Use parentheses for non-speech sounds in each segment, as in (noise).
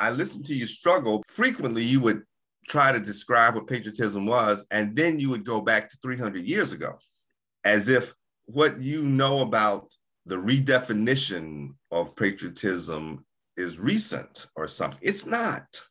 I listened to you struggle. Frequently, you would try to describe what patriotism was, and then you would go back to 300 years ago, as if what you know about the redefinition of patriotism is recent or something. It's not.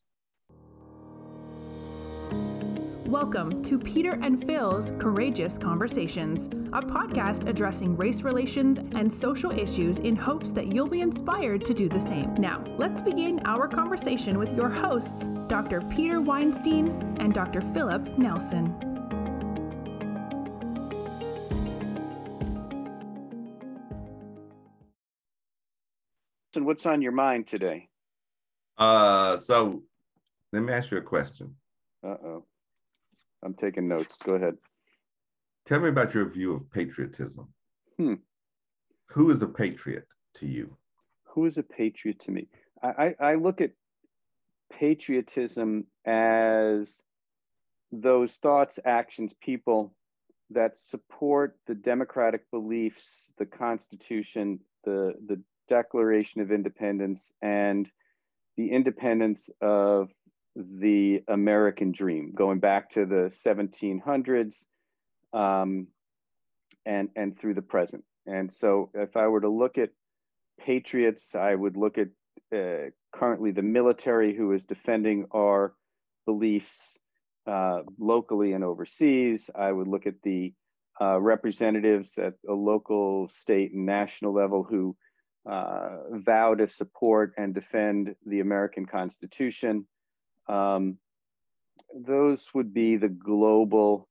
Welcome to Peter and Phil's Courageous Conversations, a podcast addressing race relations and social issues in hopes that you'll be inspired to do the same. Now, let's begin our conversation with your hosts, Dr. Peter Weinstein and Dr. Philip Nelson. And what's on your mind today? Uh, so let me ask you a question. Uh oh. I'm taking notes. Go ahead. Tell me about your view of patriotism. Hmm. Who is a patriot to you? Who is a patriot to me? I, I, I look at patriotism as those thoughts, actions, people that support the democratic beliefs, the Constitution, the, the Declaration of Independence, and the independence of the American dream, going back to the 1700s um, and and through the present. And so, if I were to look at patriots, I would look at uh, currently the military who is defending our beliefs uh, locally and overseas. I would look at the uh, representatives at a local, state, and national level who uh, vow to support and defend the American Constitution. Um, those would be the global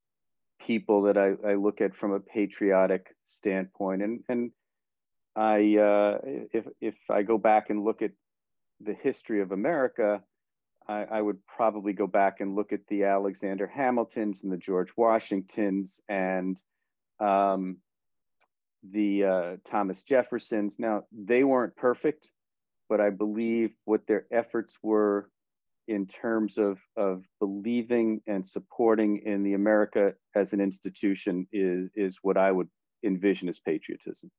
people that I, I, look at from a patriotic standpoint. And, and I, uh, if, if I go back and look at the history of America, I, I, would probably go back and look at the Alexander Hamiltons and the George Washingtons and um, the uh, Thomas Jeffersons. Now, they weren't perfect, but I believe what their efforts were in terms of, of believing and supporting in the America as an institution is, is what I would envision as patriotism.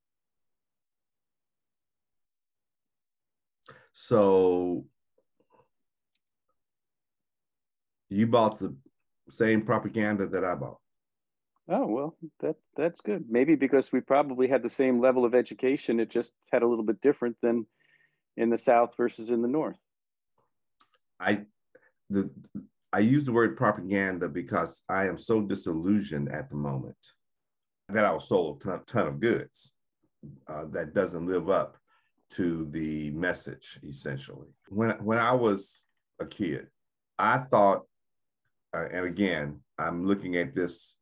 So you bought the same propaganda that I bought. Oh well, that that's good. Maybe because we probably had the same level of education, it just had a little bit different than in the South versus in the North. I the I use the word propaganda because I am so disillusioned at the moment that I was sold a ton, ton of goods uh, that doesn't live up to the message essentially. When when I was a kid, I thought, uh, and again, I'm looking at this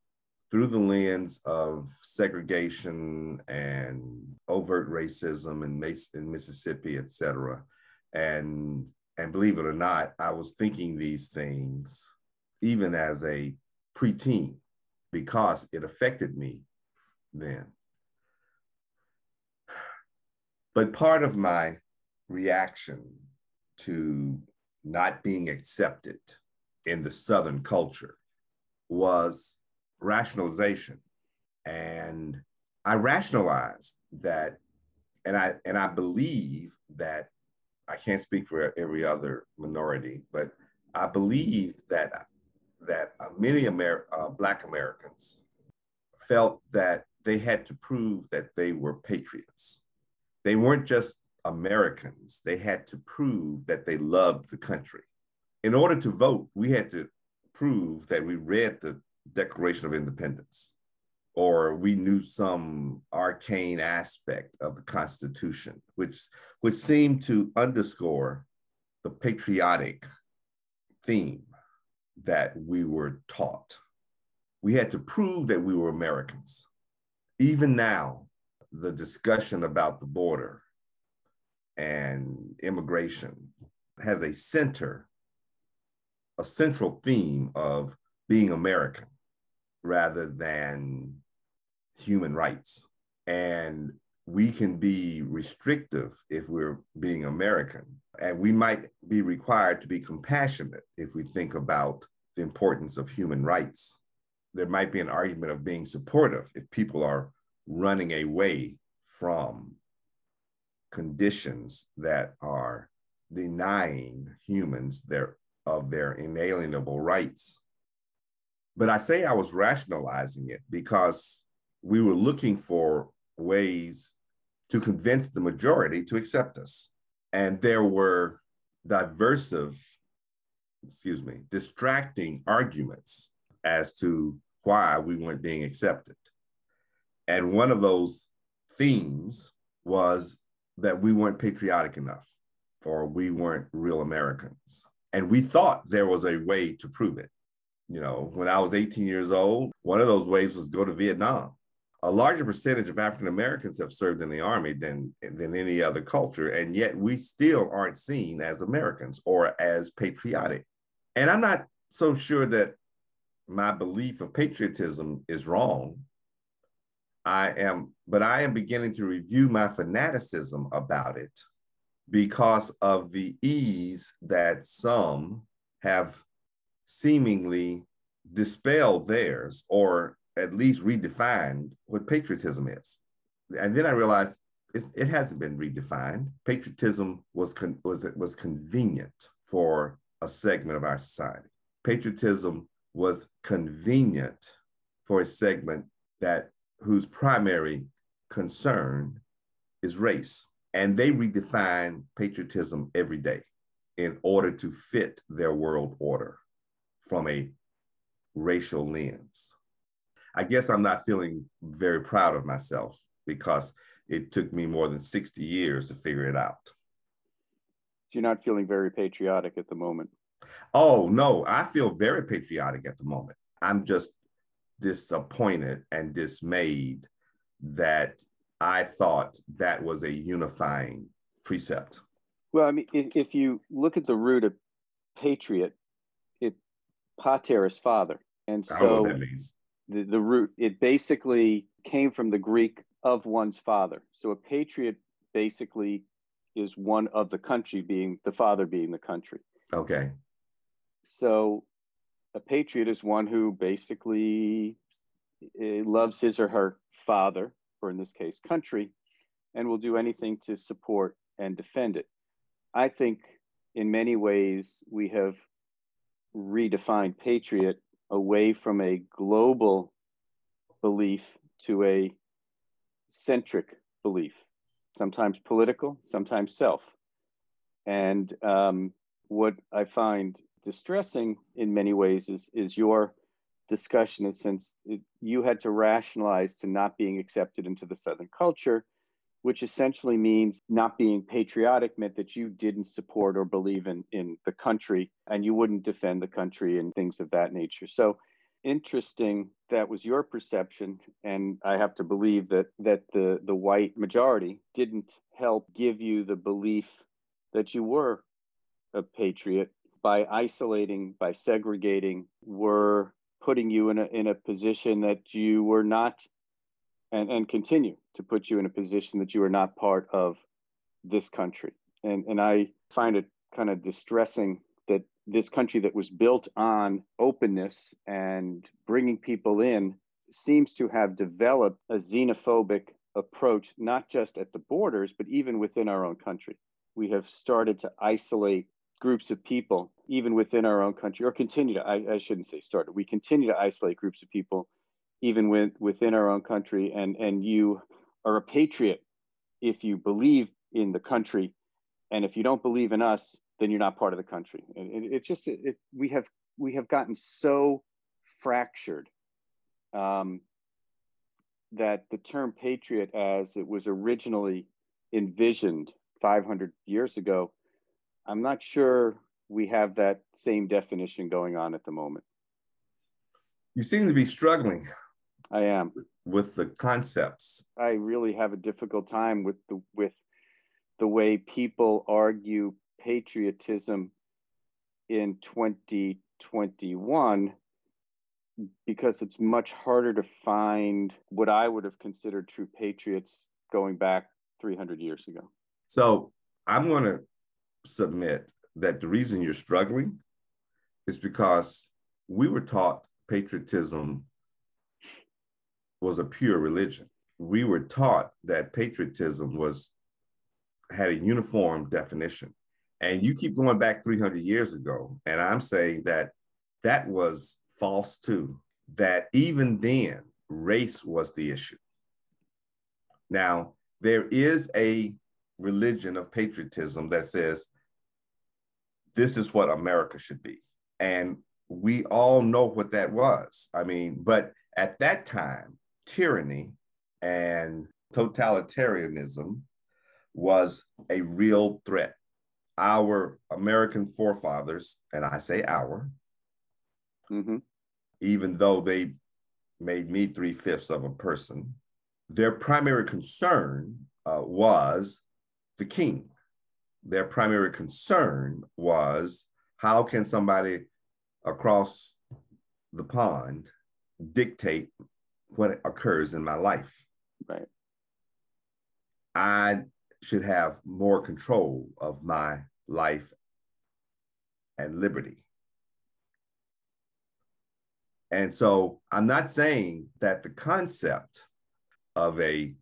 through the lens of segregation and overt racism in, in Mississippi, et cetera. And and believe it or not, I was thinking these things even as a preteen because it affected me then. But part of my reaction to not being accepted in the Southern culture was rationalization. And I rationalized that, and I and I believe that I can't speak for every other minority, but I believe that that uh, many Amer- uh, Black Americans felt that they had to prove that they were patriots. They weren't just Americans, they had to prove that they loved the country. In order to vote, we had to prove that we read the Declaration of Independence or we knew some arcane aspect of the Constitution, which, which seemed to underscore the patriotic theme that we were taught. We had to prove that we were Americans. Even now, the discussion about the border and immigration has a center, a central theme of being American rather than human rights. And we can be restrictive if we're being American. And we might be required to be compassionate if we think about the importance of human rights. There might be an argument of being supportive if people are running away from conditions that are denying humans their of their inalienable rights. But I say I was rationalizing it because we were looking for ways to convince the majority to accept us. And there were diversive, excuse me, distracting arguments as to why we weren't being accepted. And one of those themes was that we weren't patriotic enough or we weren't real Americans. And we thought there was a way to prove it. You know, when I was 18 years old, one of those ways was go to Vietnam. A larger percentage of African Americans have served in the army than, than any other culture, and yet we still aren't seen as Americans or as patriotic. And I'm not so sure that my belief of patriotism is wrong. I am, but I am beginning to review my fanaticism about it because of the ease that some have seemingly dispelled theirs or at least redefined what patriotism is. And then I realized it hasn't been redefined. Patriotism was, con- was, was convenient for a segment of our society. Patriotism was convenient for a segment that whose primary concern is race. And they redefine patriotism every day in order to fit their world order from a racial lens. I guess I'm not feeling very proud of myself because it took me more than 60 years to figure it out. You're not feeling very patriotic at the moment. Oh, no, I feel very patriotic at the moment. I'm just disappointed and dismayed that I thought that was a unifying precept. Well, I mean, if, if you look at the root of patriot, it pater is father, and so the the root it basically came from the Greek of one's father. So a patriot basically is one of the country being the father being the country. Okay. So a patriot is one who basically eh, loves his or her father, or in this case, country, and will do anything to support and defend it. I think in many ways we have redefined patriot away from a global belief to a centric belief, sometimes political, sometimes self. And um, what I find distressing in many ways is is your discussion since it, you had to rationalize to not being accepted into the southern culture which essentially means not being patriotic meant that you didn't support or believe in in the country and you wouldn't defend the country and things of that nature. So interesting that was your perception and i have to believe that that the the white majority didn't help give you the belief that you were a patriot by isolating, by segregating, were putting you in a, in a position that you were not, and, and continue to put you in a position that you are not part of this country. And, and I find it kind of distressing that this country that was built on openness and bringing people in seems to have developed a xenophobic approach, not just at the borders, but even within our own country. We have started to isolate groups of people, even within our own country, or continue to, I, I shouldn't say started, we continue to isolate groups of people, even with, within our own country. And, and you are a patriot if you believe in the country. And if you don't believe in us, then you're not part of the country. And it, it's just, it, we, have, we have gotten so fractured um, that the term patriot, as it was originally envisioned 500 years ago, I'm not sure we have that same definition going on at the moment. You seem to be struggling. I am with the concepts. I really have a difficult time with the with the way people argue patriotism in 2021 because it's much harder to find what I would have considered true patriots going back 300 years ago. So I'm going to submit that the reason you're struggling is because we were taught patriotism was a pure religion. We were taught that patriotism was had a uniform definition. And you keep going back 300 years ago, and I'm saying that that was false too, that even then, race was the issue. Now, there is a religion of patriotism that says this is what America should be. And we all know what that was. I mean, but at that time, tyranny and totalitarianism was a real threat. Our American forefathers, and I say our, mm-hmm. even though they made me three fifths of a person, their primary concern uh, was the king. Their primary concern was how can somebody across the pond dictate what occurs in my life? Right. I should have more control of my life and liberty. And so I'm not saying that the concept of a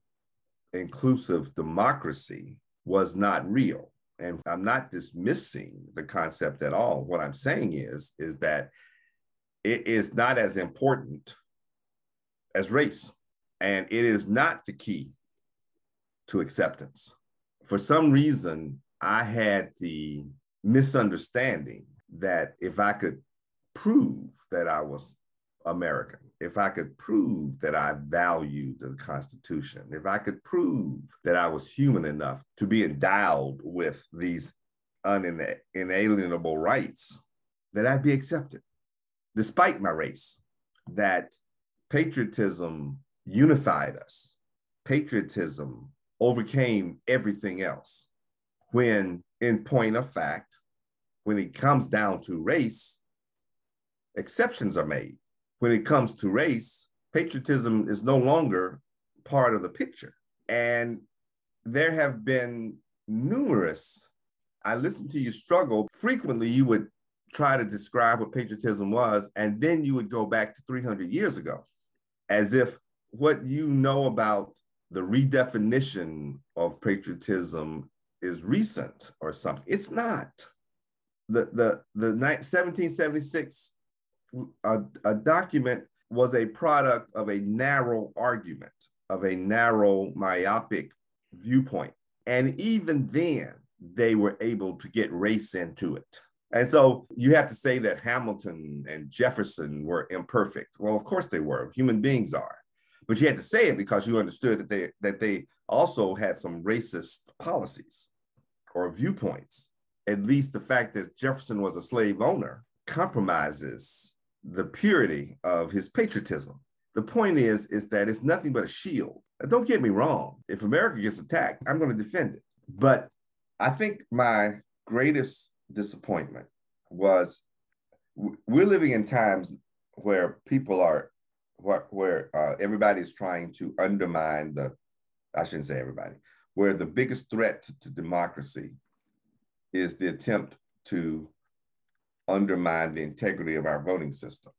inclusive democracy was not real. And I'm not dismissing the concept at all. What I'm saying is, is that it is not as important as race. And it is not the key to acceptance. For some reason, I had the misunderstanding that if I could prove that I was American, if I could prove that I valued the Constitution, if I could prove that I was human enough to be endowed with these unalienable rights, that I'd be accepted, despite my race, that patriotism unified us. Patriotism overcame everything else. When, in point of fact, when it comes down to race, exceptions are made. When it comes to race, patriotism is no longer part of the picture. And there have been numerous, I listened to you struggle. Frequently, you would try to describe what patriotism was, and then you would go back to 300 years ago as if what you know about the redefinition of patriotism is recent or something. It's not. The the the 1776 a, uh, a document was a product of a narrow argument, of a narrow myopic viewpoint. And even then, they were able to get race into it. And so you have to say that Hamilton and Jefferson were imperfect. Well, of course they were. Human beings are. But you had to say it because you understood that they that they also had some racist policies or viewpoints. At least the fact that Jefferson was a slave owner compromises the purity of his patriotism. The point is, is that it's nothing but a shield. Now, don't get me wrong. If America gets attacked, I'm going to defend it. But I think my greatest disappointment was we're living in times where people are where, where uh, everybody's trying to undermine the i shouldn't say everybody where the biggest threat to, democracy is the attempt to undermine the integrity of our voting system.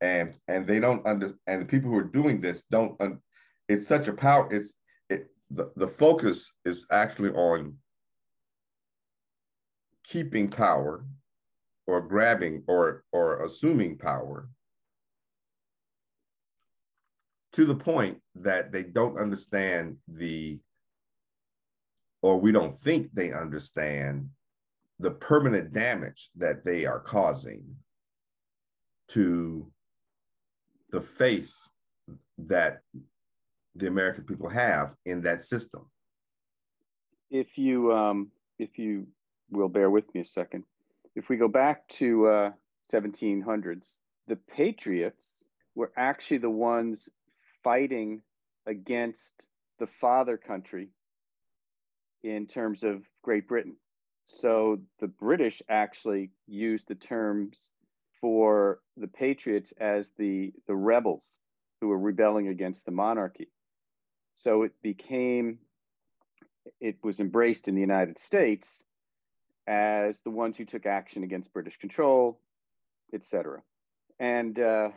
And and they don't under and the people who are doing this don't un, it's such a power it's it the, the focus is actually on keeping power or grabbing or or assuming power to the point that they don't understand the or we don't think they understand the permanent damage that they are causing to the faith that the American people have in that system. If you um, if you will bear with me a second, if we go back to uh, 1700s, the Patriots were actually the ones fighting against the father country in terms of Great Britain. So the British actually used the terms for the Patriots as the, the rebels who were rebelling against the monarchy. So it became, it was embraced in the United States as the ones who took action against British control, etc. And uh,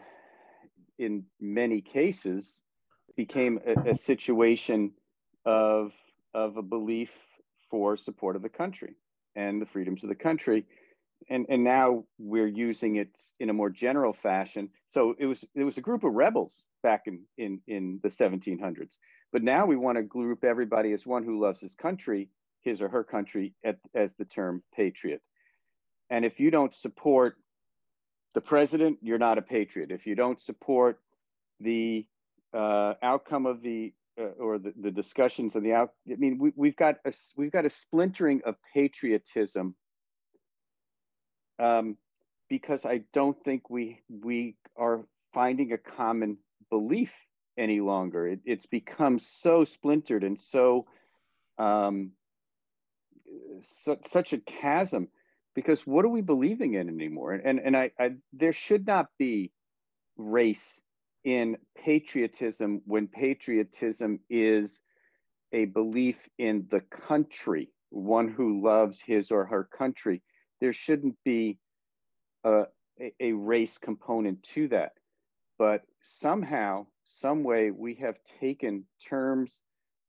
in many cases, became a, a situation of of a belief for support of the country and the freedoms of the country. And, and now we're using it in a more general fashion. So it was it was a group of rebels back in, in, in the 1700s. But now we want to group everybody as one who loves his country, his or her country, at, as the term patriot. And if you don't support the president, you're not a patriot. If you don't support the uh, outcome of the uh, or the, the discussions and the out, I mean, we, we've got a we've got a splintering of patriotism um, because I don't think we we are finding a common belief any longer. It, it's become so splintered and so um, su- such a chasm because what are we believing in anymore? And and I, I there should not be race in patriotism when patriotism is a belief in the country, one who loves his or her country. There shouldn't be a, a race component to that. But somehow, some way, we have taken terms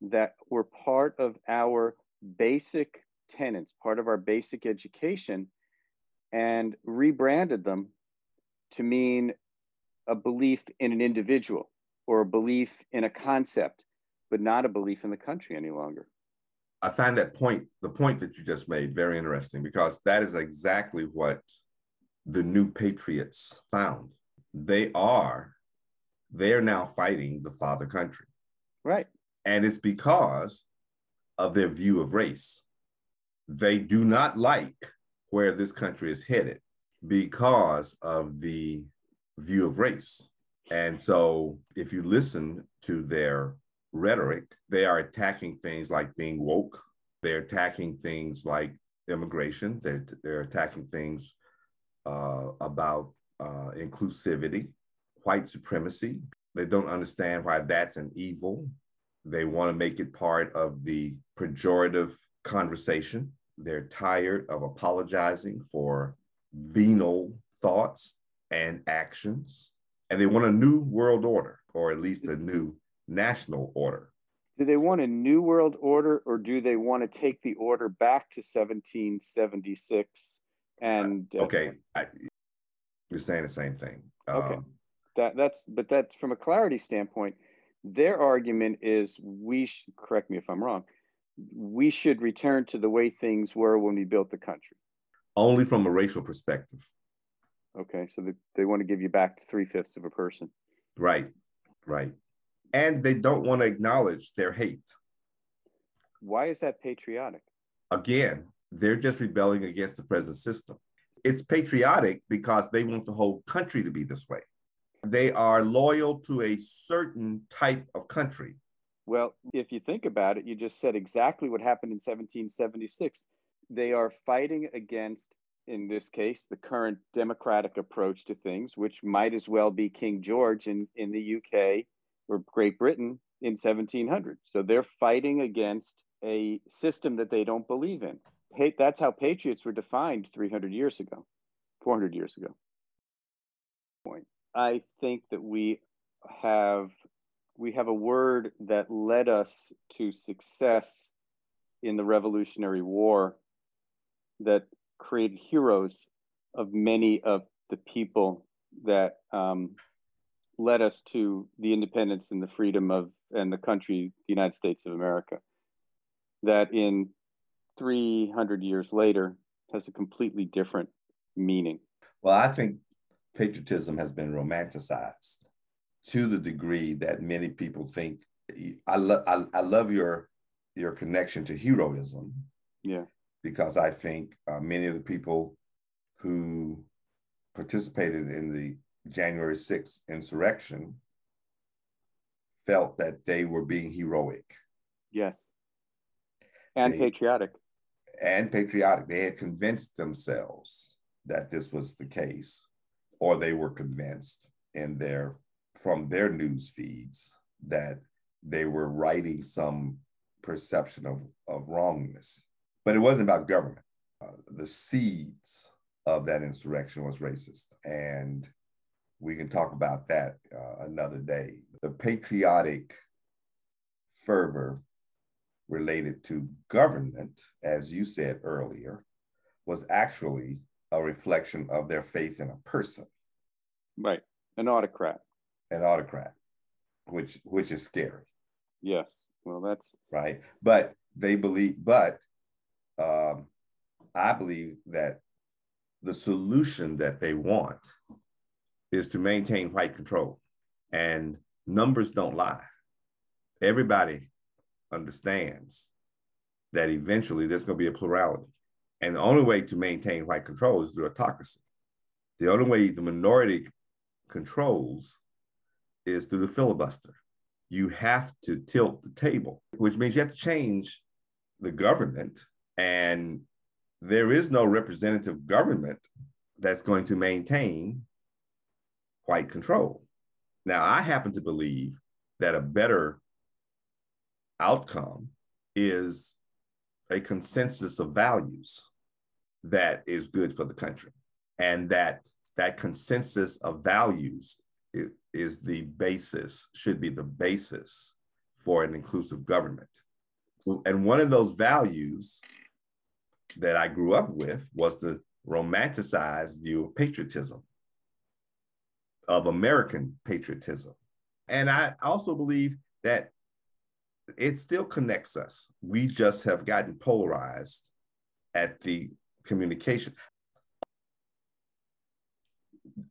that were part of our basic tenets, part of our basic education, and rebranded them to mean a belief in an individual or a belief in a concept, but not a belief in the country any longer. I find that point, the point that you just made, very interesting because that is exactly what the new patriots found. They are, they're now fighting the father country. Right. And it's because of their view of race. They do not like where this country is headed because of the view of race. And so if you listen to their rhetoric, they are attacking things like being woke. They're attacking things like immigration. They're, they're attacking things uh, about uh, inclusivity, white supremacy. They don't understand why that's an evil. They want to make it part of the pejorative conversation. They're tired of apologizing for venal thoughts and actions. And they want a new world order, or at least a new national order. Do they want a new world order, or do they want to take the order back to 1776? And uh, okay, I, you're saying the same thing. Okay, um, that that's but that's from a clarity standpoint. Their argument is we should correct me if I'm wrong. We should return to the way things were when we built the country. Only from a racial perspective. Okay, so they, they want to give you back three fifths of a person. Right, right. And they don't want to acknowledge their hate. Why is that patriotic? Again, they're just rebelling against the present system. It's patriotic because they want the whole country to be this way. They are loyal to a certain type of country. Well, if you think about it, you just said exactly what happened in 1776. They are fighting against in this case, the current democratic approach to things, which might as well be King George in, in the UK or Great Britain in 1700. So they're fighting against a system that they don't believe in. That's how patriots were defined 300 years ago, 400 years ago. Point. I think that we have we have a word that led us to success in the Revolutionary War that created heroes of many of the people that um, led us to the independence and the freedom of and the country, the United States of America. That in 300 years later has a completely different meaning. Well, I think patriotism has been romanticized to the degree that many people think. I, lo- I, I love your your connection to heroism. Yeah because I think uh, many of the people who participated in the January 6th insurrection felt that they were being heroic. Yes. And they, patriotic. And patriotic. They had convinced themselves that this was the case, or they were convinced in their from their news feeds that they were righting some perception of, of wrongness. But it wasn't about government. Uh, the seeds of that insurrection was racist. And we can talk about that uh, another day. The patriotic fervor related to government, as you said earlier, was actually a reflection of their faith in a person. Right. An autocrat. An autocrat, which which is scary. Yes. Well, that's right. But they believe, but um, I believe that the solution that they want is to maintain white control. And numbers don't lie. Everybody understands that eventually there's going to be a plurality. And the only way to maintain white control is through autocracy. The only way the minority controls is through the filibuster. You have to tilt the table, which means you have to change the government. And there is no representative government that's going to maintain white control. Now, I happen to believe that a better outcome is a consensus of values that is good for the country and that that consensus of values is, the basis should be the basis for an inclusive government and one of those values that i grew up with was the romanticized view of patriotism of american patriotism and i also believe that it still connects us. We just have gotten polarized at the communication.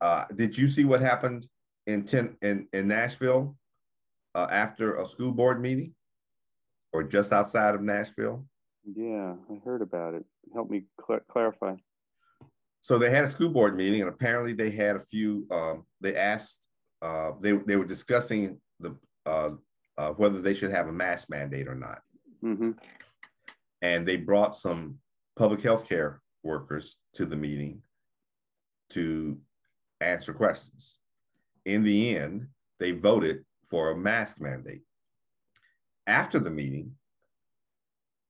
Uh, did you see what happened in ten, in, in Nashville uh, after a school board meeting, or just outside of Nashville? Yeah, I heard about it. Help me cl- clarify. So they had a school board meeting, and apparently they had a few. Um, they asked. Uh, they they were discussing the uh, uh, whether they should have a mask mandate or not. Mm-hmm. And they brought some public health care workers to the meeting to answer questions. In the end, they voted for a mask mandate. After the meeting,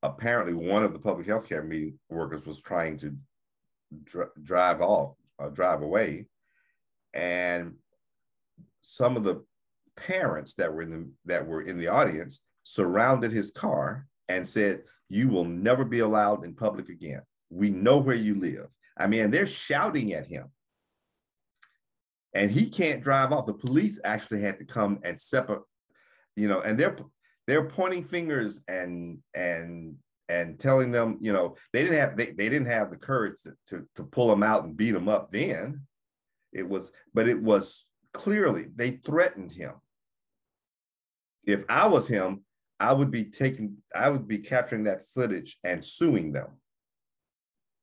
apparently one of the public health care meeting workers was trying to dr- drive off, uh, drive away, and some of the parents that were in the that were in the audience surrounded his car and said, "You will never be allowed in public again. We know where you live." I mean, they're shouting at him, and he can't drive off. The police actually had to come and separate, you know, and they're they're pointing fingers and and and telling them, you know, they didn't have they, they didn't have the courage to, to, to pull him out and beat him up then. It was, but it was clearly they threatened him if I was him, I would be taking, I would be capturing that footage and suing them.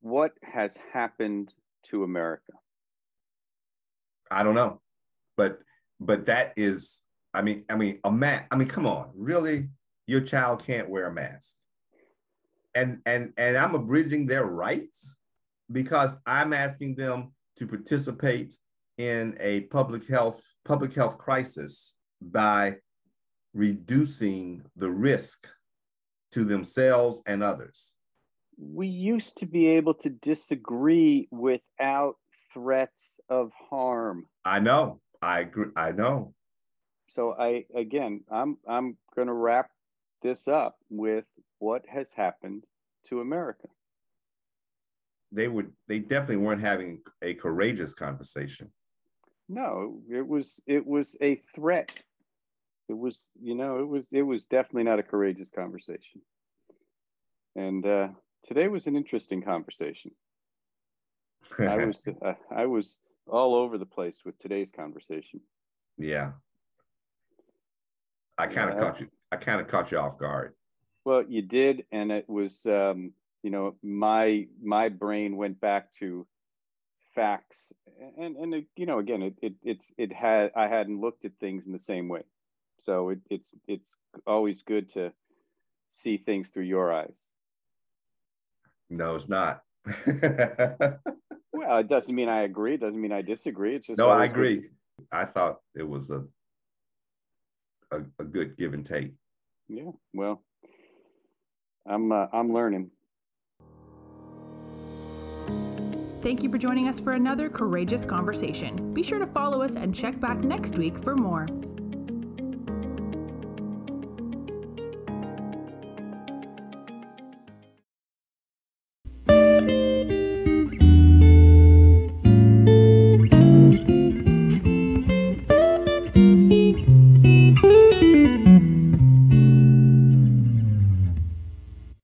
What has happened to America? I don't know, but but that is, I mean, I mean, a mask. I mean, come on, really? Your child can't wear a mask, and and and I'm abridging their rights because I'm asking them to participate in a public health public health crisis by reducing the risk to themselves and others? We used to be able to disagree without threats of harm. I know. I agree. I know. So I again, I'm I'm going to wrap this up with what has happened to America. They would. They definitely weren't having a courageous conversation. No, it was. It was a threat it was you know it was it was definitely not a courageous conversation and uh, today was an interesting conversation i (laughs) was uh, i was all over the place with today's conversation. Yeah. I kind of caught you i kind of caught you off guard. Well you did and it was um, you know my my brain went back to facts and and it, you know again it, it it's it had i hadn't looked at things in the same way. So it, it's it's always good to see things through your eyes. No, it's not. (laughs) well, it doesn't mean I agree. It doesn't mean I disagree. It's just no, I agree. Good. I thought it was a, a, a good give and take. Yeah. Well, I'm uh, I'm learning. Thank you for joining us for another courageous conversation. Be sure to follow us and check back next week for more.